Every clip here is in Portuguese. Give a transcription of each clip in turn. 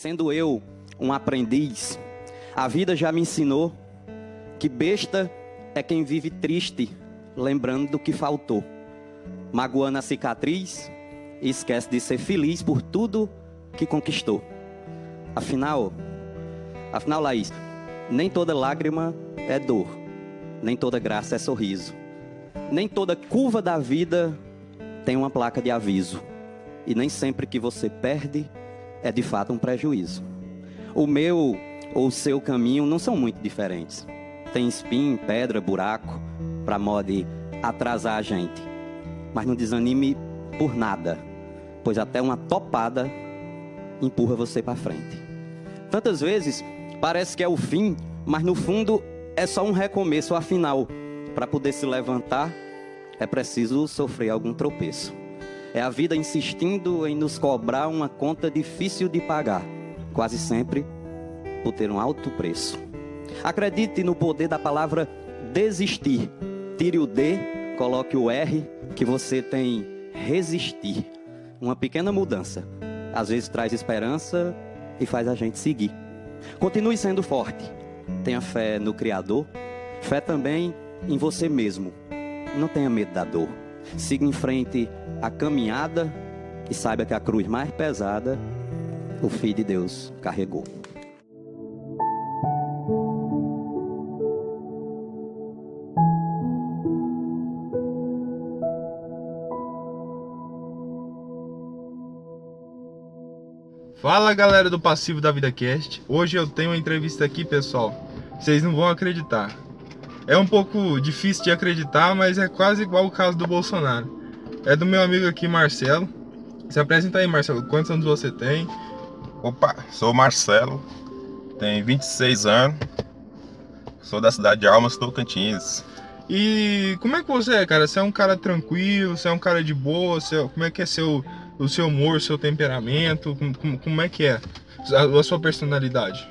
Sendo eu um aprendiz, a vida já me ensinou que besta é quem vive triste, lembrando do que faltou, magoando a cicatriz e esquece de ser feliz por tudo que conquistou. Afinal, afinal, Laís, nem toda lágrima é dor, nem toda graça é sorriso, nem toda curva da vida tem uma placa de aviso, e nem sempre que você perde é de fato um prejuízo. O meu ou o seu caminho não são muito diferentes. Tem espinho, pedra, buraco, para modo atrasar a gente. Mas não desanime por nada, pois até uma topada empurra você para frente. Tantas vezes parece que é o fim, mas no fundo é só um recomeço. Afinal, para poder se levantar, é preciso sofrer algum tropeço. É a vida insistindo em nos cobrar uma conta difícil de pagar, quase sempre por ter um alto preço. Acredite no poder da palavra desistir. Tire o D, coloque o R, que você tem resistir. Uma pequena mudança, às vezes traz esperança e faz a gente seguir. Continue sendo forte. Tenha fé no Criador, fé também em você mesmo. Não tenha medo da dor. Siga em frente a caminhada e saiba que a cruz mais pesada o Filho de Deus carregou. Fala galera do Passivo da Vida Cast. Hoje eu tenho uma entrevista aqui, pessoal. Vocês não vão acreditar. É um pouco difícil de acreditar, mas é quase igual o caso do Bolsonaro. É do meu amigo aqui, Marcelo. Se apresenta aí, Marcelo. Quantos anos você tem? Opa, sou o Marcelo, tenho 26 anos, sou da cidade de Almas, Tocantins. E como é que você é, cara? Você é um cara tranquilo, você é um cara de boa, você, como é que é seu, o seu humor, seu temperamento, como, como é que é a, a, sua personalidade?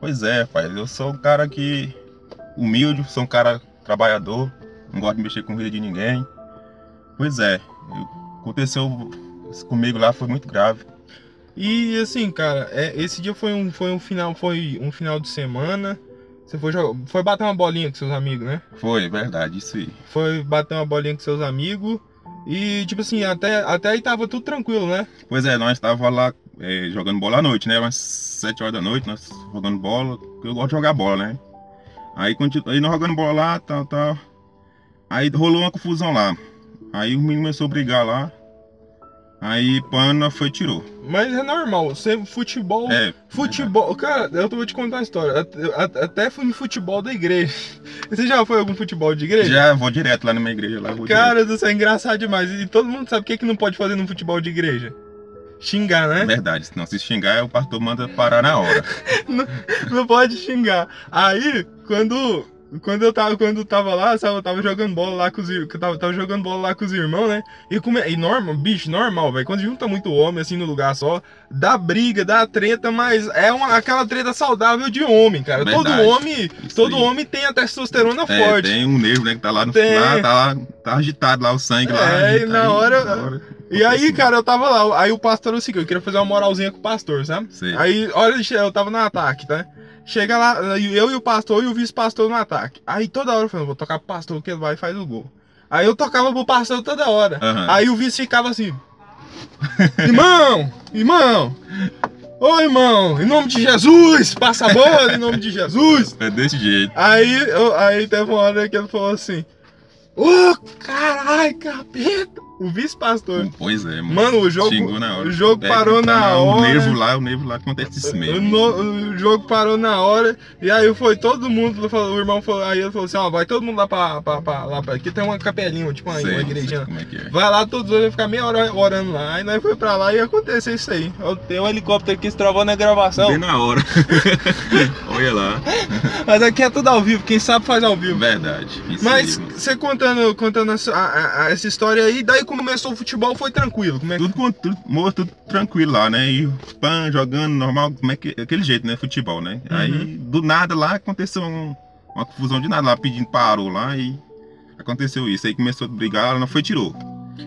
Pois é, pai, eu sou um cara que humilde, sou um cara trabalhador, não gosto de mexer com vida de ninguém. Pois é, aconteceu comigo lá, foi muito grave. E assim, cara, é, esse dia foi um, foi um final, foi um final de semana. Você foi, foi bater uma bolinha com seus amigos, né? Foi, verdade, isso aí. Foi bater uma bolinha com seus amigos. E, tipo assim, até, até aí tava tudo tranquilo, né? Pois é, nós tava lá é, jogando bola à noite, né? Umas 7 horas da noite, nós jogando bola. Eu gosto de jogar bola, né? Aí, continu... aí nós jogando bola lá, tal, tal. Aí rolou uma confusão lá. Aí o menino começou a brigar lá. Aí Pana foi e tirou. Mas é normal, você futebol. É. Futebol. É cara, eu vou te contar uma história. Até fui no futebol da igreja. Você já foi algum futebol de igreja? Já, vou direto lá na minha igreja. Lá, cara, isso é engraçado demais. E todo mundo sabe o que, que não pode fazer no futebol de igreja? Xingar, né? Verdade, senão se xingar, o pastor manda parar na hora. não, não pode xingar. Aí, quando quando eu tava, quando eu tava lá, sabe, eu tava jogando bola lá com os irmãos. Tava, tava jogando bola lá com os irmãos, né? E, come, e normal, bicho, normal, velho. Quando junta muito homem assim no lugar só, dá briga, dá treta, mas é uma, aquela treta saudável de homem, cara. Verdade. Todo homem, todo aí. homem tem a testosterona é, forte. Tem um nervo, né, que tá lá no tem. lá, tá lá, tá agitado lá o sangue é, lá. É, na hora. Na hora e aí, cara, eu tava lá. Aí o pastor, assim, eu queria fazer uma moralzinha com o pastor, sabe? Sim. Aí, olha, eu tava no ataque, tá? Chega lá, eu e o pastor e o vice-pastor no ataque. Aí toda hora eu falei, vou tocar pro pastor que ele vai e faz o gol. Aí eu tocava pro pastor toda hora. Uhum. Aí o vice ficava assim. irmão, irmão, Ô irmão, em nome de Jesus, passa a bola em nome de Jesus. É desse jeito. Aí, eu, aí teve uma hora que ele falou assim: Ô oh, carai, capeta! O vice-pastor. Pois é, mano. Mano, o jogo, o jogo é, parou tá na hora. O nervo lá, o nervo lá acontece isso mesmo. O, o, jogo parou na hora. E aí foi todo mundo, o irmão falou, aí ele falou assim, ó, vai todo mundo lá pra, pra, pra lá pra, aqui tem uma capelinha, tipo uma, sei, uma igrejinha. É é. Vai lá, todos vão ficar meia hora orando lá. Aí nós foi pra lá e aconteceu isso aí. Tem um helicóptero que se travou na gravação. Bem na hora. Olha lá. Mas aqui é tudo ao vivo, quem sabe faz ao vivo. Verdade. Mas você contando, contando essa, a, a, essa história aí, daí começou o futebol foi tranquilo? Como é que... tudo, tudo, tudo tranquilo lá, né? E pan jogando normal, como é que aquele jeito, né? Futebol, né? Uhum. Aí do nada lá aconteceu um, uma confusão de nada lá, pedindo parou lá e aconteceu isso. Aí começou a brigar, ela não foi tirou.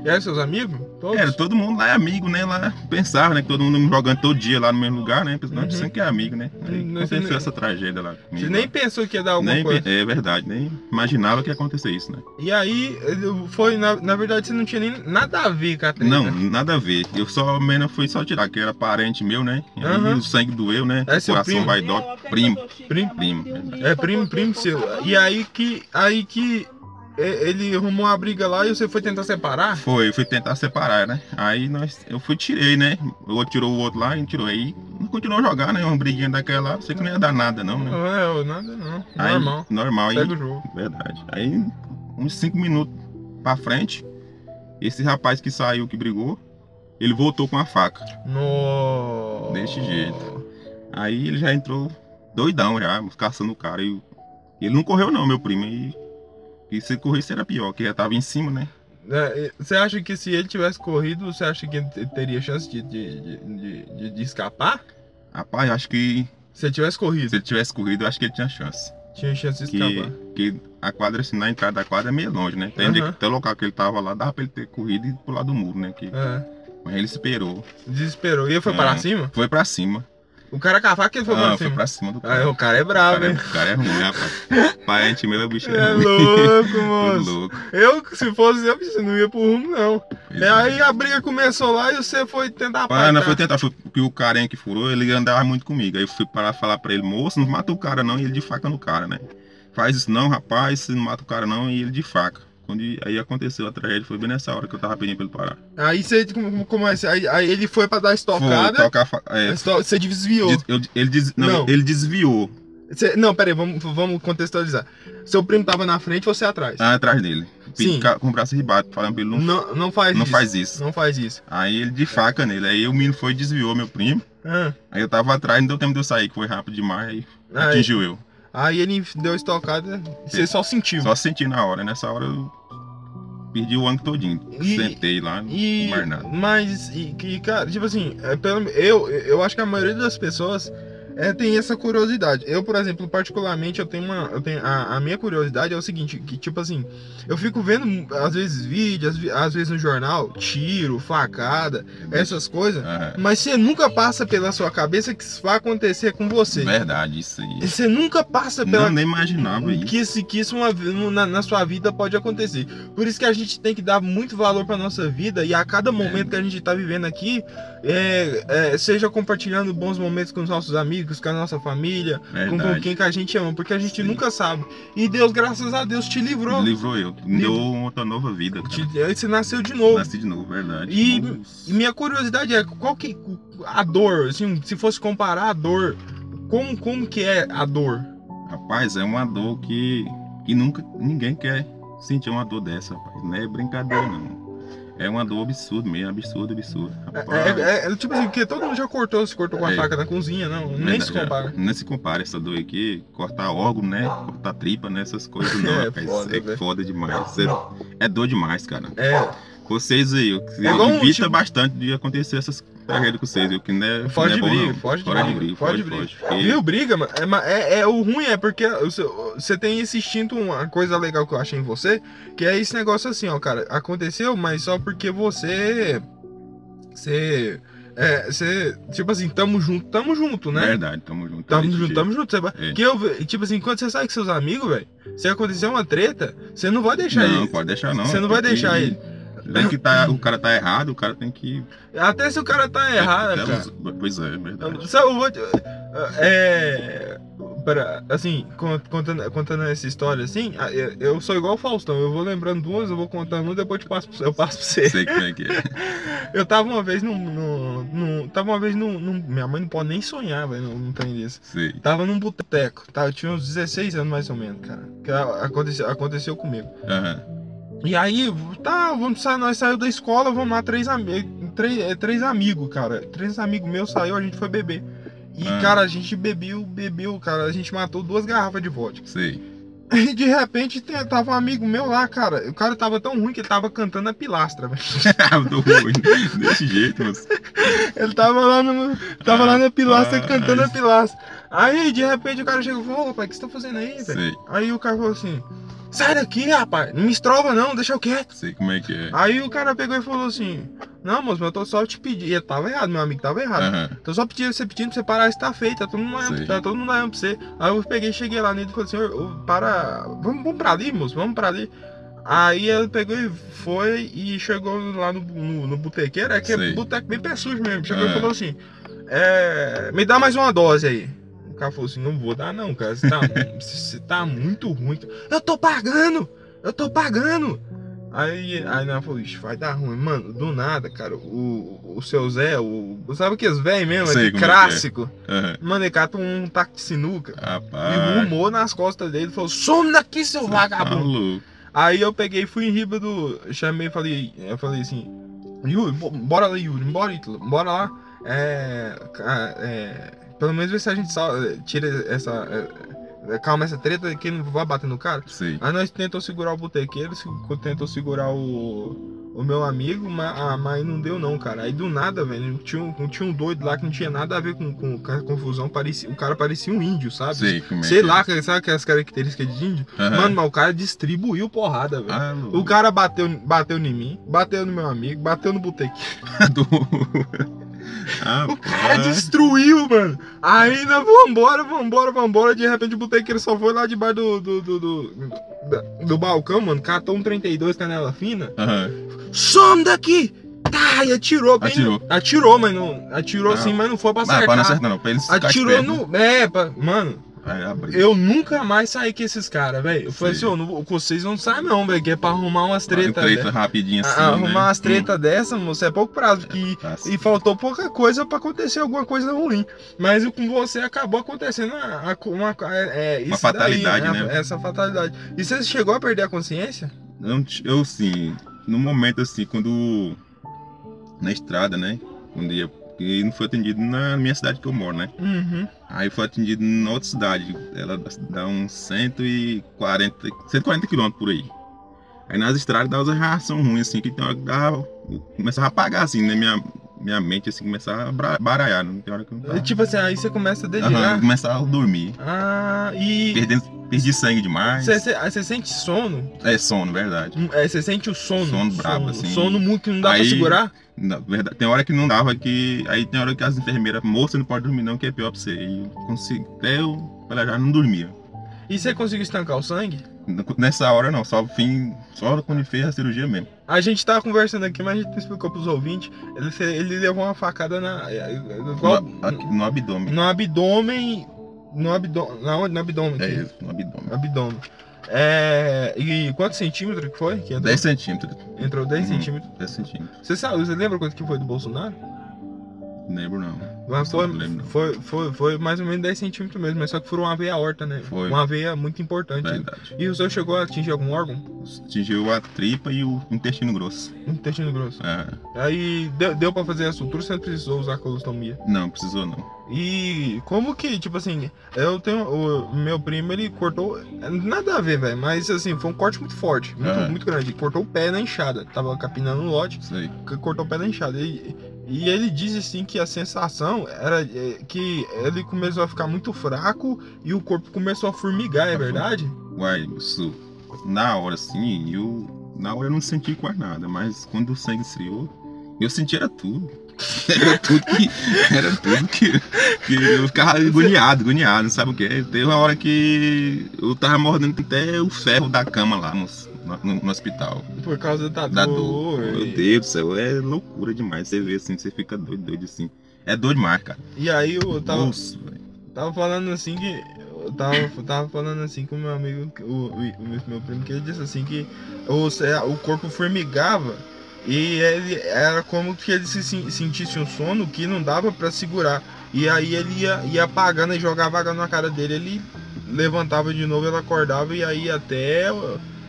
E eram seus amigos? Todos? Era, todo mundo lá é amigo, né? Lá pensava, né? Que todo mundo jogando todo dia lá no mesmo lugar, né? Pensando, Uhum. que é amigo, né? Aí Hum, aconteceu essa tragédia lá. comigo, Você nem lá. pensou que ia dar alguma Nem coisa. É verdade, nem imaginava que ia acontecer isso, né? E aí, foi, na, na verdade, você não tinha nem nada a ver com a treta. Não, nada a ver. Eu só mesmo fui só tirar, que era parente meu, né? E aí Aham. o sangue doeu, né? É seu Coração primo? vai dó. Primo, Primo. primo. É primo, primo seu. E aí que. Aí que. Ele arrumou uma briga lá e você foi tentar separar? Foi, eu fui tentar separar, né? Aí nós, eu fui tirei, né? O outro tirou o outro lá e tirou. Aí continuou a jogar, né? Uma briguinha daquela lá, sei que não ia dar nada, não, né? Não, é, nada não. Aí, Normal. Normal. Aí, Segue o jogo. Verdade. Aí, uns cinco minutos pra frente, esse rapaz que saiu, que brigou, ele voltou com a faca. No... Desse jeito. Aí ele já entrou doidão já, caçando o cara. E ele não correu não, meu primo. E, e se corresse era pior, que já tava em cima, né? É, Você acha que se ele tivesse corrido, você acha que ele teria chance de, de, de, de- escapar? Rapaz, eu acho que Se ele tivesse corrido, se ele tivesse corrido, eu acho que ele tinha chance. tinha chance de escapar. que a quadra, assim, na entrada da quadra é meio longe, né? Onde- Aham. até o local que ele tava lá, dava pra ele ter corrido e pular do muro, né? Que, É, Mas ele esperou. desesperou. E ele foi É. para cima? Foi pra cima. O cara com a faca ele foi ah, foi cima. pra cima do Ah, cara. o cara é o, bravo, cara é, hein? o cara é ruim, rapaz. Parente meu é o bicho. É ruim. louco, moço. louco. Eu, se fosse eu, você não ia pro rumo, não. E é. aí a briga começou lá e você foi tentar Ah, não, foi tentar, foi porque o carinha que furou, ele andava muito comigo. Aí eu fui para falar pra ele, moço, não mata o cara não, e ele de faca no cara, né? Faz isso não, rapaz, você não mata o cara não, e ele de faca. Quando aí aconteceu a tragédia, foi bem nessa hora que eu tava pedindo pra ele parar. Aí você como, como é, aí, aí ele foi pra dar Foi, estocada. tocar a fa... é, Você desviou. des- eu- ele, des- não, Não. ele desviou não, peraí, vamos, vamos contextualizar. Seu primo tava na frente e você atrás. tá atrás dele. Sim. Sim. Com o braço ribado, falando pra ele não, Não, não faz não isso. faz isso. Não faz isso. Aí ele de faca nele. Aí o menino foi e desviou meu primo. Ah, Aí eu tava atrás, não deu tempo de eu sair, que foi rápido demais, aí aí, atingiu eu. aí ele deu estocada e você só sentiu. Só senti na hora, nessa hora eu perdi o ângulo todinho. E- Sentei lá, E, mais nada. mas, e, que, cara, tipo assim, é, pelo, eu, eu acho que a maioria das pessoas é, tem essa curiosidade. Eu, por exemplo, particularmente, eu tenho uma. Eu tenho, a, a minha curiosidade é o seguinte, que tipo assim, eu fico vendo, às vezes, vídeos, às, às vezes no jornal, tiro, facada, essas coisas. Aham. Mas você nunca passa pela sua cabeça que isso vai acontecer com você. Verdade, isso aí. Você nunca passa pela Não, nem imaginava isso. que isso, que isso uma, na, na sua vida pode acontecer. Por isso que a gente tem que dar muito valor para nossa vida e a cada momento que a gente tá vivendo aqui, é, é, seja compartilhando bons momentos com os nossos amigos, com a nossa família, com, com Verdade. quem que a gente ama, porque a gente Sim. nunca sabe. E Deus, graças a Deus, te livrou. Livrou eu. Me deu outra nova vida. Te, você nasceu de novo. Nasci de novo, verdade. E- Nossa. E minha curiosidade é qual que a dor, assim, se fosse comparar a dor, como, como que é a dor? Rapaz, é uma dor que, que nunca ninguém quer sentir uma dor dessa, rapaz. Não é brincadeira, não. É uma dor absurda mesmo, absurda, absurda. Rapaz, É, é- é tipo assim, porque todo mundo já cortou, se cortou com a É. faca na cozinha, não, nem se verdade, compara. Nem se compara essa dor aqui, cortar órgão, né? Cortar tripa, né? Essas coisas não, É, rapaz. foda, é velho. foda demais. É, é dor demais, cara. É, Vocês aí, eu- É igual um, evita tipo- bastante de acontecer essas tragédias com vocês, viu? Que não é, Foge não de é briga, não. foge de briga, briga, foge de foge, briga. foge. Porque- viu, briga, mano? É, é, é- o ruim é porque você, tem esse instinto, uma coisa legal que eu achei em você, que é esse negócio assim, ó, cara, aconteceu, mas só porque você. Você. É, você. Tipo assim, tamo junto, tamo junto, né? Verdade, tamo junto. Tamo junto, tamo junto. Vai- É. Que eu, tipo assim, quando você sai com seus amigos, velho, se acontecer uma treta, você não vai deixar Não, ele. pode deixar não. Você não vai deixar ele. Tem que tá, o cara tá errado, o cara tem que. Até se o cara tá errado, tem que- cara. Pois é, é verdade. Sabe, eu vou te- É. Pera, assim, con- contando, contando essa história assim, eu- sou igual o Faustão, eu vou lembrando duas, eu vou contando uma, depois eu, te passo, eu passo pra você. Sei como é que é. Eu tava uma vez num. num, num- tava uma vez num, num- Minha mãe não pode nem sonhar, velho, num trem desse. Sei. Tava num boteco, tá? Eu tinha uns 16 anos mais ou menos, cara. Que aconteceu, aconteceu comigo. Aham. E aí, tá, vamos sair, nós saímos da escola, vamos lá, três, ami três, é, três amigos, cara. Três amigos meus saiu, a gente foi beber. E, Ah. cara, a gente bebeu, bebeu, cara. A gente matou duas garrafas de vodka. Sei. E de repente tava um amigo meu lá, cara. O cara tava tão ruim que ele tava cantando a pilastra, velho. Tô ruim. Desse jeito, mas. Ele tava lá no. Tava lá na pilastra Rapaz. cantando a pilastra. Aí, de repente, o cara chegou e falou, ô pai, o que você tá fazendo aí, velho? Aí o cara falou assim, sai daqui, rapaz, não me estrova não, deixa eu quieto. Sei como é que é. Aí o cara pegou e falou assim, não, moço, mas eu tô só te pedindo. E ele tava errado, meu amigo tava errado. Aham. Tô só pedindo, você pedindo pra você parar, isso tá feito, tá todo mundo olhando, tá todo mundo olhando pra você. Aí eu peguei, cheguei lá nele e falei assim, para, vamos, vamos pra ali, moço, vamos pra ali. Aí ele pegou e foi e chegou lá no, no, no botequeiro, é que é Sei. boteco bem pé sujo mesmo. Chegou É. e falou assim, é, me dá mais uma dose aí. O cara falou assim, não vou dar não, cara, você tá, você tá muito ruim. Eu tô pagando, eu tô pagando. Aí, aí ela falou, ixi, vai dar ruim. Mano, do nada, cara, o, o seu Zé, o, sabe que os velhos mesmo, Sei é é. clássico. Aham. Mano, ele cata um taco de sinuca. E Rapaz. rumou nas costas dele, falou, some daqui, seu Tá vagabundo. louco. Aí eu peguei e fui em riba do. Chamei e falei. Eu falei assim. Yuri, bo- bora lá, Yuri, bora, bora lá. É, é, pelo menos ver se a gente sal- tira essa. é, é, calma essa treta que não vai bater no cara. Sei. Aí nós tentou segurar o botequeiro, tentou segurar o, o meu amigo, mas, ah, mas não deu não, cara. Aí do nada, velho, tinha, um- tinha um doido lá que não tinha nada a ver com, com, com a confusão. Parecia, o cara parecia um índio, sabe? Sei é Sei lá, sabe aquelas características de índio? Aham. Mano, mas o cara distribuiu porrada, velho. Ah. O cara bateu, bateu em mim, bateu no meu amigo, bateu no botequinho. do... ah, O cara destruiu, mano. Nós vambora, vambora, vambora. De repente o botequeiro só foi lá debaixo do, do, do, do, do balcão, mano. Catou um 32 canela fina. Aham. Some daqui! Tá, e atirou. bem Atirou. no- atirou, mas não. Atirou Ah. sim, mas não foi pra Mas acertar. para não acertar não, pra ficarem Atirou no. É, pra... mano. Eu nunca mais saí com esses caras, velho. Eu falei assim, não, vou- com vocês não sai não, velho. Que é pra arrumar umas Um tretas. treta né? rapidinho assim, Ah, arrumar né? umas treta dessa, moço, é pouco prazo. Que, Tá e faltou pouca coisa pra acontecer alguma coisa ruim. Mas com você acabou acontecendo a- a- uma, é, é, isso daí, fatalidade, né? Essa fatalidade. E você chegou a perder a consciência? Eu, eu sim, no momento assim, quando. Na estrada, né? Um dia. Porque não foi atendido na minha cidade que eu moro, né? Uhum. Aí foi atendido em outra cidade. Ela dá uns 140, 140 quilômetros por aí. Aí nas estradas dá umas reação ruim, assim, que tem hora que dá. Começava a apagar, assim, né? Minha, minha mente, assim, começava a baralhar. Não tem hora que eu não tava. Tipo assim, aí você começa a delirar. começava a dormir. Ah, e. Perdendo, perdi sangue demais. Você, você- você sente sono? É sono, verdade. Hum, é, você sente o sono? Sono brabo, assim. Sono muito que não dá pra Aí- segurar? Na verdade, tem hora que não dava que. Aí tem hora que as enfermeiras, moça, não pode dormir não, que é pior pra você. E eu consegui. Até eu, ela já não dormia. E você conseguiu estancar o sangue? Nessa hora não, só fim. Só quando fez a cirurgia mesmo. A gente tava conversando aqui, mas a gente não explicou pros ouvintes. Ele, ele levou uma facada na. é, igual- No, no abdômen. no abdômen. No abdômen. Na onde? No abdômen. É isso, no abdômen. Abdômen. É. E quantos centímetros que foi? Que entrou? 10 centímetros. Entrou 10 Uhum. centímetros. 10 centímetros. Você sabe, você lembra quanto que foi do Bolsonaro? Lembro não. Mas foi, foi, foi, foi mais ou menos 10 centímetros mesmo, mas só que furou uma veia aorta, né? Foi. Uma veia muito importante. Verdade. E o senhor chegou a atingir algum órgão? Atingiu a tripa e o intestino grosso. Intestino grosso. Ah, Aí deu, deu pra fazer a sutura, você não precisou usar colostomia. não, precisou não. E como que, tipo assim, eu tenho. O meu primo, ele cortou. Nada a ver, velho. Mas assim, foi um corte muito forte, muito, Aham. muito grande. Ele cortou o pé na enxada. Tava capinando no lote, que cortou o pé na enxada. E, e ele diz assim que a sensação era é, que ele começou a ficar muito fraco e o corpo começou a formigar, é verdade? Uai, isso. Na hora assim, eu. Na hora eu não senti quase nada, mas quando o sangue esfriou, eu senti era tudo. Era tudo que. Era tudo que. que eu ficava agoniado, agoniado, sabe o que? Teve uma hora que eu tava mordendo até o ferro da cama lá no, no, no hospital. Por causa da, Da dor. dor. Meu Deus do céu, é loucura demais. Você vê assim, você fica doido, doido assim. É doido demais, cara. E aí eu tava. Nossa. Tava falando assim que. Eu tava, tava falando assim com o meu amigo, o, o- o meu primo, que ele disse assim que o, o corpo formigava e ele era como que ele se sen- sentisse um sono que não dava pra segurar. E aí ele ia, ia apagando e jogava água na cara dele, ele levantava de novo, ele acordava e aí até,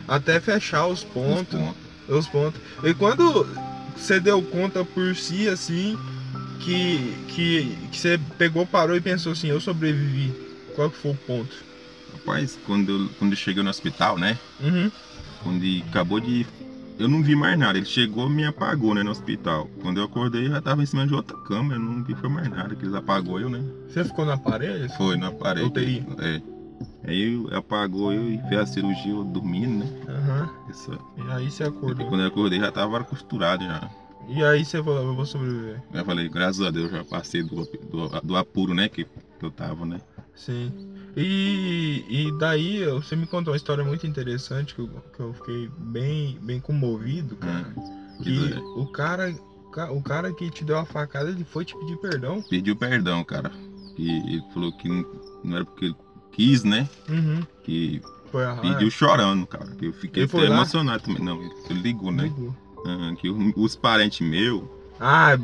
até fechar os pontos os pontos. E quando você deu conta por si, assim, que, que, que você pegou, parou e pensou assim, eu sobrevivi. Qual que foi o ponto? Rapaz, quando eu, quando eu cheguei no hospital, né? Uhum. Quando acabou de. Eu não vi mais nada. Ele chegou e me apagou, né, no hospital. Quando eu acordei, eu já tava em cima de outra cama. Eu não vi foi mais nada. Que eles apagou eu, né? Você ficou na parede? Foi na parede. UTI. É. Aí apagou eu e fez a cirurgia eu dormindo, né? Aham. Isso. E aí você E acordou. quando eu acordei já tava costurado já. E aí você falou, eu vou sobreviver. Eu falei, graças a Deus já passei do, do, do apuro, né? Que, que eu tava, né? Sim. E, e daí você me contou uma história muito interessante que eu, que eu fiquei bem, bem comovido, cara. Ah, Que é. o cara, ca- o cara que te deu a facada, ele foi te pedir perdão. Pediu perdão, cara. E ele falou que não, não era porque ele quis, né? Uhum. Que Foi a pediu chorando, cara. Que eu fiquei até lá? emocionado também. Não, ele ligou, né? Ligou. Ah, que os parentes meus Ah,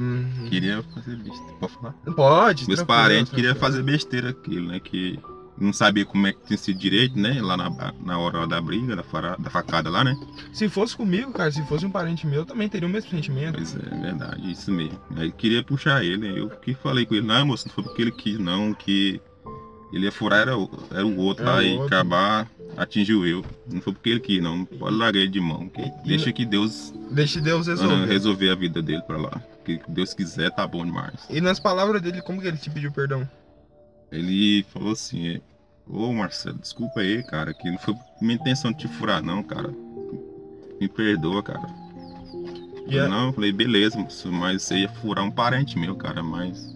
queriam fazer besteira. Pode falar? pode. Meus parentes queriam fazer besteira aquilo, né? Que não sabia como é que tinha sido direito, né? Lá na, na hora da briga, da, fara- da facada lá, né? Se fosse comigo, cara, se fosse um parente meu, eu também teria o mesmo sentimento. Pois é, é verdade, isso mesmo. Aí queria puxar ele, né? eu que falei com ele, não, moço, não foi porque ele quis, não, que ele ia furar era, o- era o outro Era lá e outro. acabar, atingiu eu. Não foi porque ele quis, não. Pode largar ele de mão. que deixa que Deus Deixe Deus ah, resolver. resolver a vida dele pra lá. Que Deus quiser, tá bom demais. E nas palavras dele, como que ele te pediu perdão? Ele falou assim, ô Marcelo, desculpa aí, cara, que não foi minha intenção de te furar, não, cara. Me perdoa, cara. E a- Não, eu falei, beleza, mas você ia furar um parente meu, cara, mas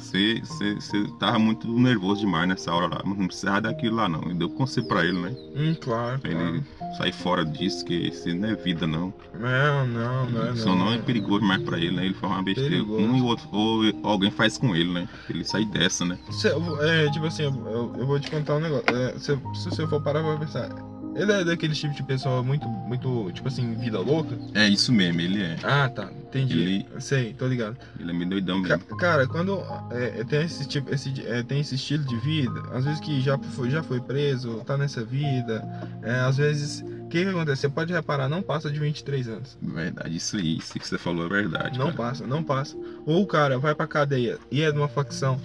você, tava muito nervoso demais nessa hora lá, mas não precisava daquilo lá não. E deu conselho pra ele, né? Hum, claro, Pra claro. ele sair fora disso, que isso não é vida não. Não, não, não é Isso não é perigoso mais pra ele, né? Ele faz uma besteira. Perigoso. Um e outro, ou alguém faz com ele, né? Ele sai dessa, né? Cê- é, tipo assim, eu, eu- eu vou te contar um negócio. É, se, se você for parar pra pensar, ele é daquele tipo de pessoa muito, muito, tipo assim, vida louca? É isso mesmo, ele é. Ah, tá, entendi. Ele- Sei, tô ligado. Ele é meio doidão Ca- mesmo. Cara, quando é, é, tem, esse tipo, esse, é, tem esse estilo de vida, às vezes que já foi, já foi preso, tá nessa vida, é, às vezes, o que, que acontece? Você pode reparar, não passa de 23 anos. Verdade, isso aí, isso que você falou é verdade. Não cara. passa, não passa. Ou o cara vai pra cadeia e é de uma facção,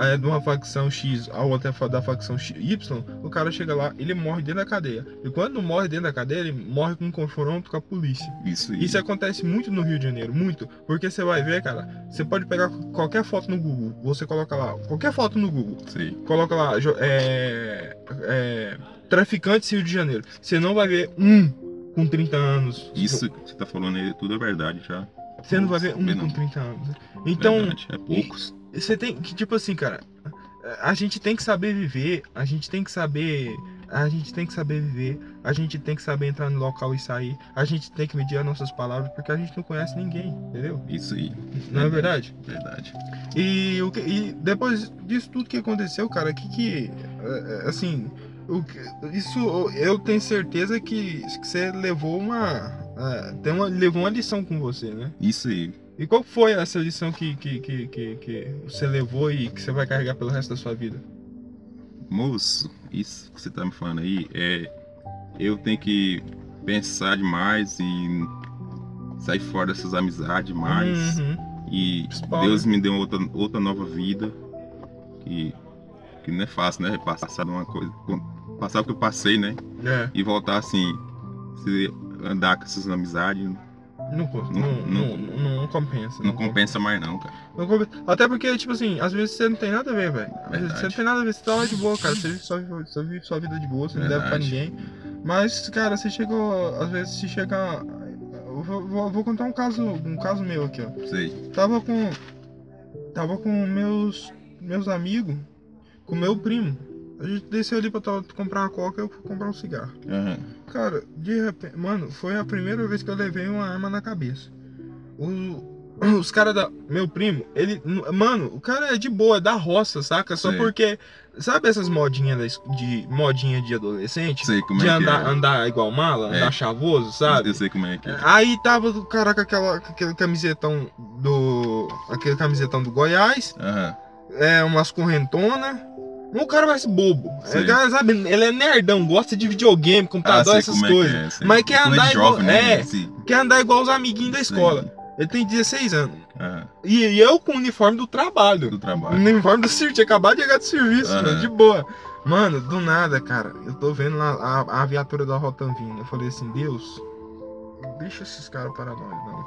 é de uma facção X, a outra é da facção Y, o cara chega lá, ele morre dentro da cadeia. E quando morre dentro da cadeia, ele morre com um confronto com a polícia. Isso aí. Isso acontece muito no Rio de Janeiro, muito. Porque você vai ver, cara, você pode pegar qualquer foto no Google, você coloca lá, qualquer foto no Google, Sei. coloca lá, é, é, traficantes Rio de Janeiro. Você não vai ver um com 30 anos. Isso que você tá falando aí, tudo é verdade já. Você não vai ver um com não. 30 anos. Então, Verdade, é poucos. Você tem que, tipo assim, cara, a gente tem que saber viver, a gente tem que saber. A gente tem que saber viver, a gente tem que saber entrar no local e sair, a gente tem que medir as nossas palavras, porque a gente não conhece ninguém, entendeu? Isso aí. Não é verdade? Verdade. E, o que, e depois disso tudo que aconteceu, cara, que que. é, é, Assim. O que, isso eu tenho certeza que, que você levou uma, é, tem uma. Levou uma lição com você, né? Isso aí. E qual foi essa lição que, que, que, que, que você levou e que você vai carregar pelo resto da sua vida? Moço, isso que você tá me falando aí é. Eu tenho que pensar demais e sair fora dessas amizades mais. Uhum. E Deus me deu outra, outra nova vida. Que, que não é fácil, né? Passar uma coisa. Passar o que eu passei, né? É, E voltar assim. Se andar com essas amizades não, Não- não, não- compensa. não compensa mais não, cara. Até porque, tipo assim, às vezes você não tem nada a ver, velho. Você não tem nada a ver, você tá lá de boa, cara. Você vive sua, só vive sua vida de boa, você não deve pra ninguém. Mas, cara, você chegou. Às vezes se chega. Vou- vou contar um caso, um caso meu aqui, ó. Sei. Tava com. Tava com meus. Meus amigos. Com meu primo. A gente desceu ali pra comprar uma coca e eu fui comprar um cigarro. Aham. Cara, de repente. Mano, foi a primeira vez que eu levei uma arma na cabeça. O- os caras da. Meu primo, ele. Mano, o cara é de boa, é da roça, saca? Só Sei. porque. Sabe essas modinhas de. modinha de adolescente? Sei como de é andar, que é. andar igual mala, É. andar chavoso, sabe? Eu sei como é que é. Aí tava o cara com, aquela, com aquele camisetão do. aquele camisetão do Goiás, Aham. é, umas correntonas. O cara parece bobo. Sei. É, cara, sabe, ele é nerdão, gosta de videogame, Ah, computador, sei essas é coisas. é. Mas quer Coisa andar igual- jovem, né? é. Quer andar igual os amiguinhos da escola. Ele tem 16 anos. Aham. E, e eu com o uniforme do trabalho. Do O trabalho. uniforme do serviço, tinha acabado de chegar do serviço, mano, de boa. Mano, do nada, cara, eu tô vendo lá a, a viatura da Rotan vindo. Eu falei assim, Deus, deixa esses caras para nós, não.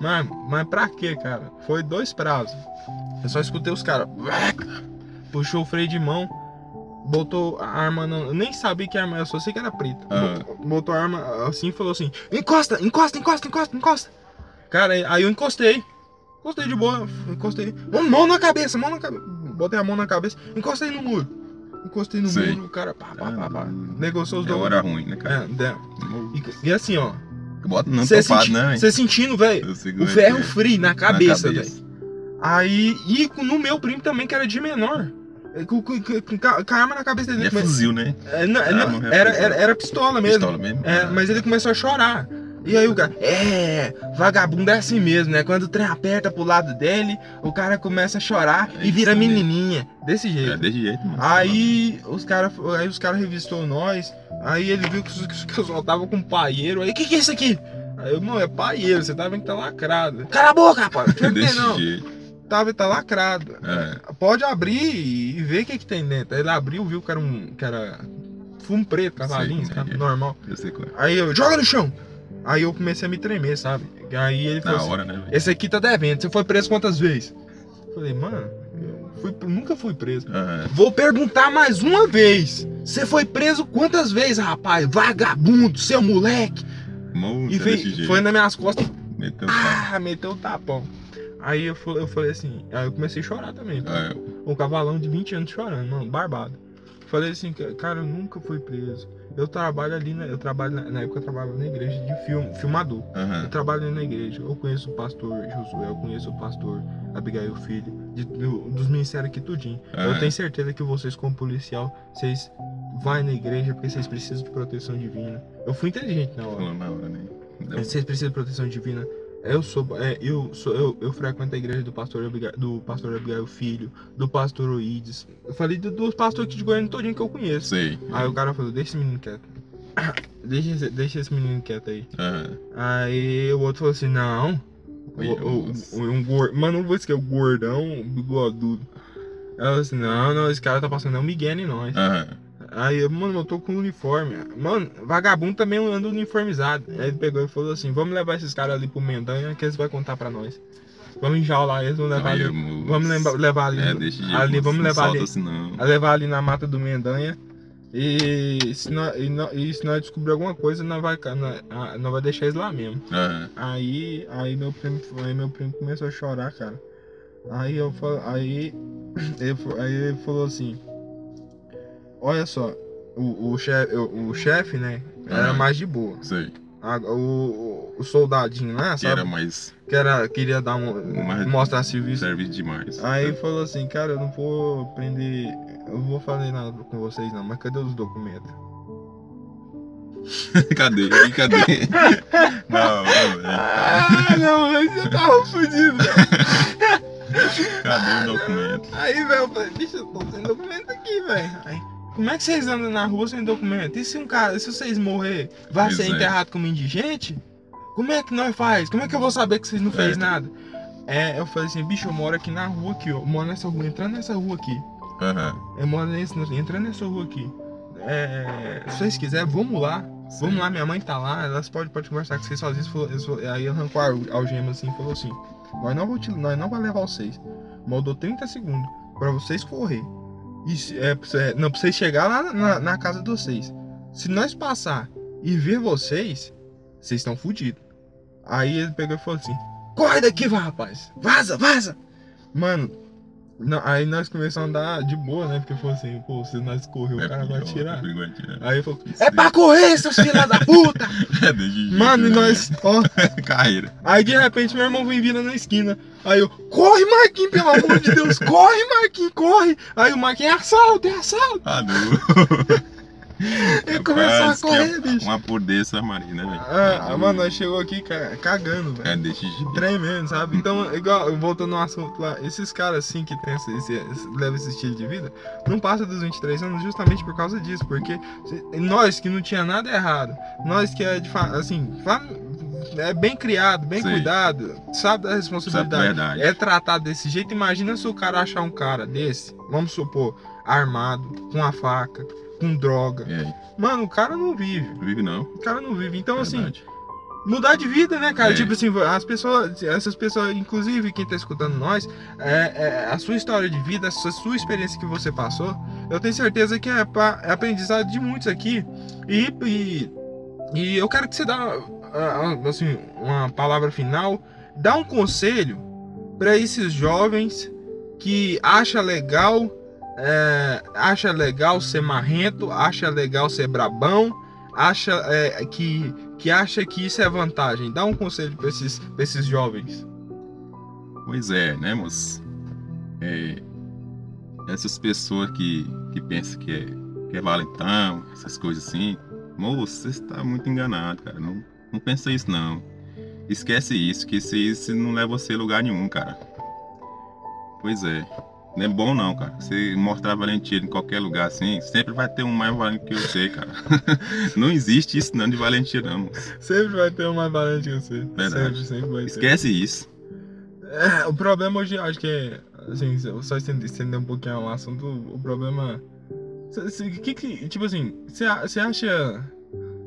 Mas, mas pra quê, cara? Foi dois prazos. Eu só escutei os caras. Puxou o freio de mão. botou a arma, não, nem sabia que arma, eu só sei que era preta. Ah. Botou, botou a arma assim e falou assim: encosta, encosta, encosta, encosta, encosta. Cara, aí eu encostei. Encostei de boa, encostei. Mão, na cabeça, mão na cabeça. Botei a mão na cabeça, encostei no muro. Encostei no Sei. muro, o cara, pá, pá, pá, pá. Negociou os É dois. hora ruim, né, cara? É. E, e assim, ó. Bota não Você senti, né, sentindo, velho, o ferro frio na Na cabeça, velho. Aí, e no meu primo também, que era de menor. É, Com, com, com, com a arma na cabeça dele. É come- fuzil, né? É, não, Ah, não, era, é era, era pistola mesmo. Pistola mesmo? É, Ah. mas ele começou a chorar. E aí o cara, é, vagabundo é assim mesmo, né? Quando o trem aperta pro lado dele, o cara começa a chorar É e vira mesmo. menininha. Desse É jeito. desse jeito, mano. Aí os caras aí os cara revistou nós, aí ele viu que, os- que eu soltava com paieiro. Aí, o que, que é isso aqui? Aí eu, não, é paieiro, você tá vendo que tá lacrado. Cala a boca, rapaz! Não É desse não. jeito. Tava, tá lacrado. É. Pode abrir e ver o que, que tem dentro. Ele abriu, viu que era um. que era fumo preto, cavalinho, é. normal. Eu sei qual é. Aí eu, joga no chão! Aí eu comecei a me tremer, sabe? Aí ele falou Na assim, hora, né, esse aqui tá devendo, você foi preso quantas vezes? Eu falei, mano, eu fui- nunca fui preso. Ah, Vou perguntar mais uma vez. Você foi preso quantas vezes, rapaz? Vagabundo, seu moleque. Moço, E veio- foi nas minhas costas. Meteu. Ah, meteu o tapão. Aí eu, eu falei assim, aí eu comecei a chorar também. tá? É, Um cavalão de 20 anos chorando, mano, barbado. Falei assim, ca- cara, eu nunca fui preso. Eu trabalho ali, na, eu trabalho na, na época eu trabalhava na igreja de film, filmador. Eu aham. trabalho ali na igreja. Eu conheço o pastor Josué, eu conheço o pastor Abigail Filho, de- do- dos ministérios aqui tudinho. Eu Ah. tenho certeza que vocês, como policial, vocês vai na igreja porque vocês precisam de proteção divina. Eu fui inteligente na hora. Na hora, né? Deu- Vocês precisam de proteção divina. Eu sou, é, eu sou, eu, eu frequento a igreja do pastor Abigail, do pastor Abigail Filho, do pastor Oides. Eu falei do- dos pastores aqui de Goiânia todinho que eu conheço. Sei. Aí o cara falou, deixa esse menino quieto. Deixa esse, deixa esse menino quieto aí. Aham. Aí o outro falou assim, não. O, o- um gordo. Mano, não vou esquecer, o gordão, o bigodudo. Ela falou assim, não, não, esse cara tá passando é um Miguel em nós. Aham. Aí, eu, mano, eu tô com uniforme. Mano, vagabundo também anda uniformizado. Aí ele pegou e falou assim: vamos levar esses caras ali pro Mendanha que eles vão contar pra nós. Vamos enjaular eles, vamos levar Aí, ali. Vamos lembra- levar ali. É, desse jeito. ali, vamos levar ali. assim, levar ali na mata do Mendanha. E se nós, e nós, e se nós descobrir alguma coisa, nós vai, nós, nós vai deixar eles lá mesmo. Aham. Aí, aí meu primo, aí meu primo começou a chorar, cara. Aí eu aí ele, aí ele falou assim: Olha só, o, o chefe, o, o chefe, né, era Ah. mais de boa. Sei. A- o, o, soldadinho lá, Que sabe? era mais. Que era, queria dar um, Mais- mostrar serviço. Serve demais. Aí falou assim, cara, eu não vou prender. Eu não vou fazer nada com vocês não, mas cadê os documentos? cadê? E cadê? não, não, velho. Ah, não, eu tava fudido. Cadê o documento? Aí, velho, eu falei, bicho, eu tô sem documento aqui, velho. Como é que vocês andam na rua sem documento? E se um cara, se vocês morrer, vai Pois ser é. enterrado como indigente? Como é que nós faz? Como é que eu vou saber que vocês não fez É. nada? É, eu falei assim, bicho, eu moro aqui na rua aqui, ó. Eu moro nessa rua, entrando nessa rua aqui. Aham. Eu moro nesse, entrando nessa rua aqui. É, se vocês quiserem, vamos lá. Vamos lá, minha mãe tá lá, elas podem pode conversar com vocês sozinhos. Aí arrancou a al- algema assim e falou assim: Nós não, vou te, nós não vai levar vocês. Mas eu dou 30 segundos pra vocês correr. E é, cê- não, vocês chegar lá na, na casa de vocês. Se nós passar e ver vocês, vocês estão fodidos. Aí ele pegou e falou assim: Corre daqui, vai, rapaz! Vaza, vaza! Mano, não, aí nós começamos a andar de boa, né? Porque falou assim: Pô, se nós correr, o cara vai atirar. atirar. Aí ele falou: É pra correr, seus filhos da puta! É jeito, Mano, e né? nós. Ó, Carreira. aí de repente meu irmão vem vindo na esquina. Aí eu, corre, Marquinhos, pelo amor de Deus, corre, Marquinhos, corre! Aí o Marquinhos, é assalto, é assalto! Ah, não. Ele começou a correr, é bicho. Uma por dessa, Maria, né, velho? Ah, mano, nós chegou aqui ca- cagando, velho. É desse jeito. Tremendo, sabe? Então, igual, voltando ao assunto lá, esses caras assim que tem esse, esse, esse- levam esse estilo de vida, não passa dos 23 anos justamente por causa disso, porque nós que não tinha nada errado, nós que é de assim, é bem criado, bem Sim. cuidado, sabe da responsabilidade, é tratado desse jeito. Imagina se o cara achar um cara desse, vamos supor, armado, com a faca, com droga. É, Mano, o cara não vive. não vive não. O cara não vive. Então, assim, mudar de vida, né, cara? É. Tipo assim, as pessoas, essas pessoas, inclusive quem tá escutando nós, é, é, a sua história de vida, a sua, sua experiência que você passou, eu tenho certeza que é, pra, é aprendizado de muitos aqui. E, e, e eu quero que você dá, assim, uma palavra final, dá um conselho para esses jovens que acha legal, é, acha legal ser marrento, acha legal ser brabão, acha é, que, que acha que isso é vantagem. Dá um conselho para esses, pra esses jovens. Pois é, né, moço? É, essas pessoas que, que pensam que é, que é valentão, essas coisas assim, moço, você está muito enganado, cara. Não, não pensa isso, não. Esquece isso, que isso, isso não leva você a lugar nenhum, cara. Pois é. Não é bom não, cara. Você mostrar valentia em qualquer lugar assim, sempre vai ter um mais valente que você, cara. não existe isso não de valentia, não. Sempre vai ter um mais valente que você. Verdade. Sempre, sempre vai ter. Esquece isso. É, o problema hoje, acho que é. Assim, só estender, estender um pouquinho o assunto, o problema. que, que, tipo assim, você acha.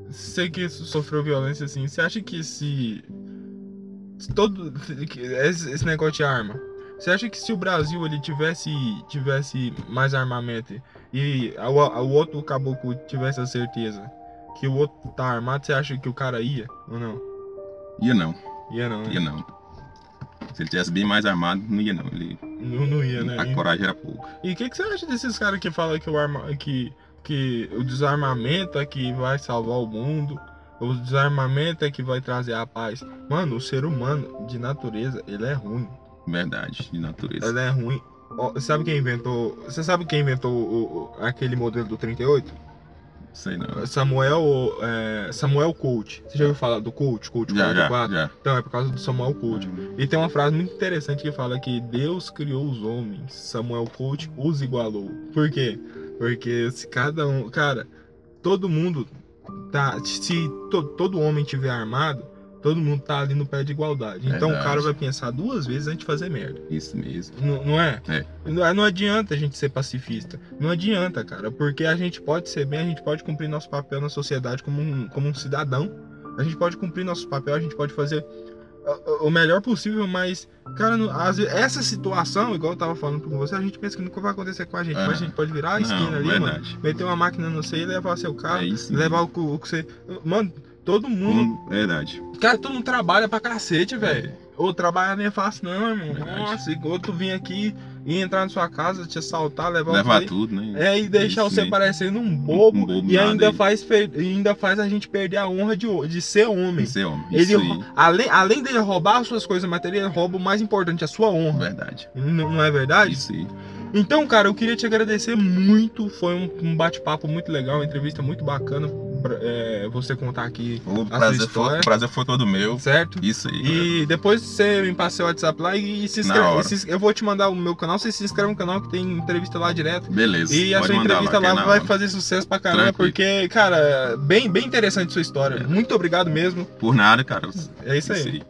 Você que sofreu violência assim, você acha que se. todo. Esse, esse negócio de arma. Você acha que se o Brasil ele tivesse, tivesse mais armamento e o, o outro caboclo tivesse a certeza que o outro tá armado, você acha que o cara ia ou não? Ia não, Ia não, né? ia não. Se ele tivesse bem mais armado, não ia não. Ele, Não, não ia, né? a coragem era pouco. E o que, que você acha desses caras que falam que o, arma... que, que o desarmamento é que vai salvar o mundo? O desarmamento é que vai trazer a paz. Mano, o ser humano, de natureza, ele é ruim. Verdade, de natureza. Ele é ruim. Ó, sabe quem inventou. Você sabe quem inventou o- o- aquele modelo do 38? Sei não. Samuel. é, Samuel Colt. Você já ouviu falar do Colt? Colt Já, já, 44? já. Então, é por causa do Samuel Colt. E tem uma frase muito interessante que fala que Deus criou os homens, Samuel Colt os igualou. Por quê? Porque se cada um. Cara, todo mundo tá. Se to- todo homem tiver armado, todo mundo tá ali no pé de igualdade. Então o cara vai pensar duas vezes antes de fazer merda. Isso mesmo. Não, não é? É. Não, não adianta a gente ser pacifista. Não adianta, cara. Porque a gente pode ser bem, a gente pode cumprir nosso papel na sociedade como um, como um cidadão. A gente pode cumprir nosso papel, a gente pode fazer o- o melhor possível, mas, cara, não- às vezes, essa situação, igual eu tava falando com você, a gente pensa que nunca vai acontecer com a gente. Ah. Mas a gente pode virar a Não, esquina ali, mano. verdade. Meter uma máquina no e levar seu carro. É levar o, o que você. Mano, todo mundo. Hum, verdade. Cara, todo mundo trabalha pra cacete, velho. Ou trabalhar nem é fácil, não, irmão. Verdade. Nossa, e outro vir aqui e entrar na sua casa, te assaltar, levar Levar que- tudo, né? É, e deixar Isso você aí. parecendo um bobo, Um bobo e ainda aí. faz, ainda faz a gente perder a honra de, de ser homem. Ser homem. Ele, Isso além, além dele roubar as suas coisas materiais, rouba o mais importante, a sua honra. Verdade. Não, não é verdade? Isso aí. Então, cara, eu queria te agradecer muito. Foi um, um bate-papo muito legal, uma entrevista muito bacana. É, você contar aqui, O sua prazer, história. foi, o prazer foi todo meu. certo? Isso aí. E depois você me passa seu WhatsApp lá e se inscreve. hora. se- eu vou te mandar o meu canal, você se inscreve no canal que tem entrevista lá direto. Beleza. E a sua entrevista é lá, na vai hora. fazer sucesso pra caramba, Tranquilo. porque, cara, bem, bem interessante sua história. É. Muito obrigado mesmo. Por nada, cara. É isso aí. aí.